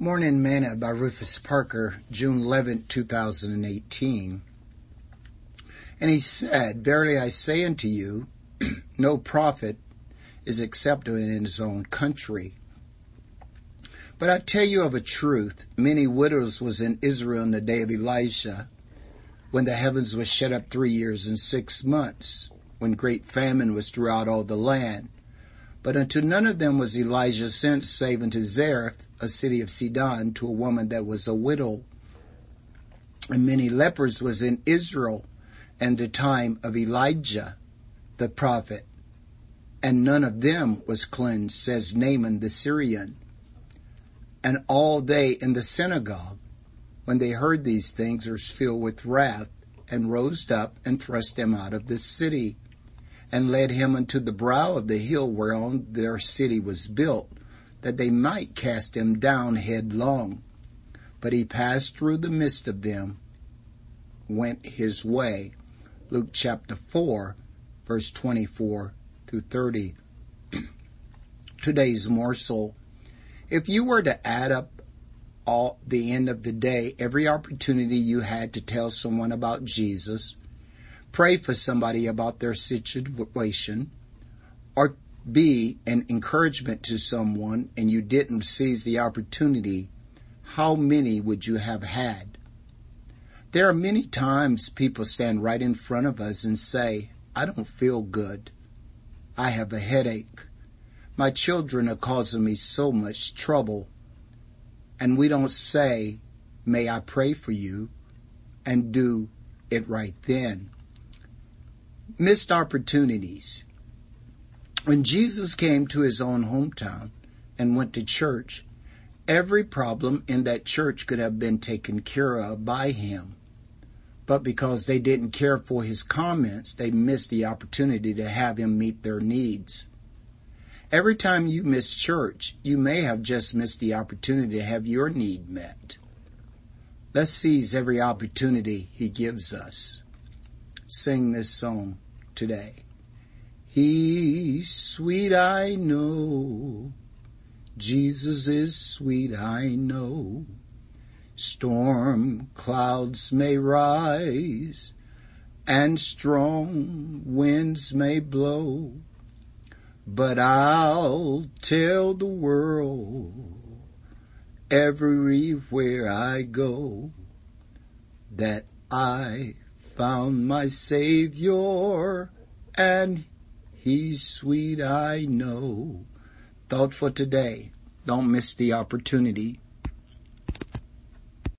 Morning Manna by Rufus Parker, June 11, 2018. And he said, Verily I say unto you, no prophet is accepted in his own country. But I tell you of a truth, many widows was in Israel in the day of Elijah, when the heavens were shut up three years and six months, when great famine was throughout all the land. But unto none of them was Elijah sent save unto Zarephath, a city of Sidon, to a woman that was a widow. And many lepers was in Israel and the time of Elijah the prophet, and none of them was cleansed, says Naaman the Syrian. And all they in the synagogue, when they heard these things, were filled with wrath, and rose up and thrust them out of the city and led him unto the brow of the hill whereon their city was built, that they might cast him down headlong. But he passed through the midst of them, went his way. Luke chapter 4, verse 24 through 30. Today's morsel. If you were to add up all the end of the day, every opportunity you had to tell someone about Jesus, pray for somebody about their situation, or be an encouragement to someone and you didn't seize the opportunity, how many would you have had? There are many times people stand right in front of us and say, I don't feel good. I have a headache. My children are causing me so much trouble. And we don't say, may I pray for you and do it right then missed opportunities. When Jesus came to his own hometown and went to church, every problem in that church could have been taken care of by him. But because they didn't care for his comments, they missed the opportunity to have him meet their needs. Every time you miss church, you may have just missed the opportunity to have your need met. Let's seize every opportunity he gives us. Sing this song today. He's sweet, I know. Jesus is sweet, I know. Storm clouds may rise and strong winds may blow, but I'll tell the world everywhere I go that I found my Savior, and He's sweet, I know. Thought for today. Don't miss the opportunity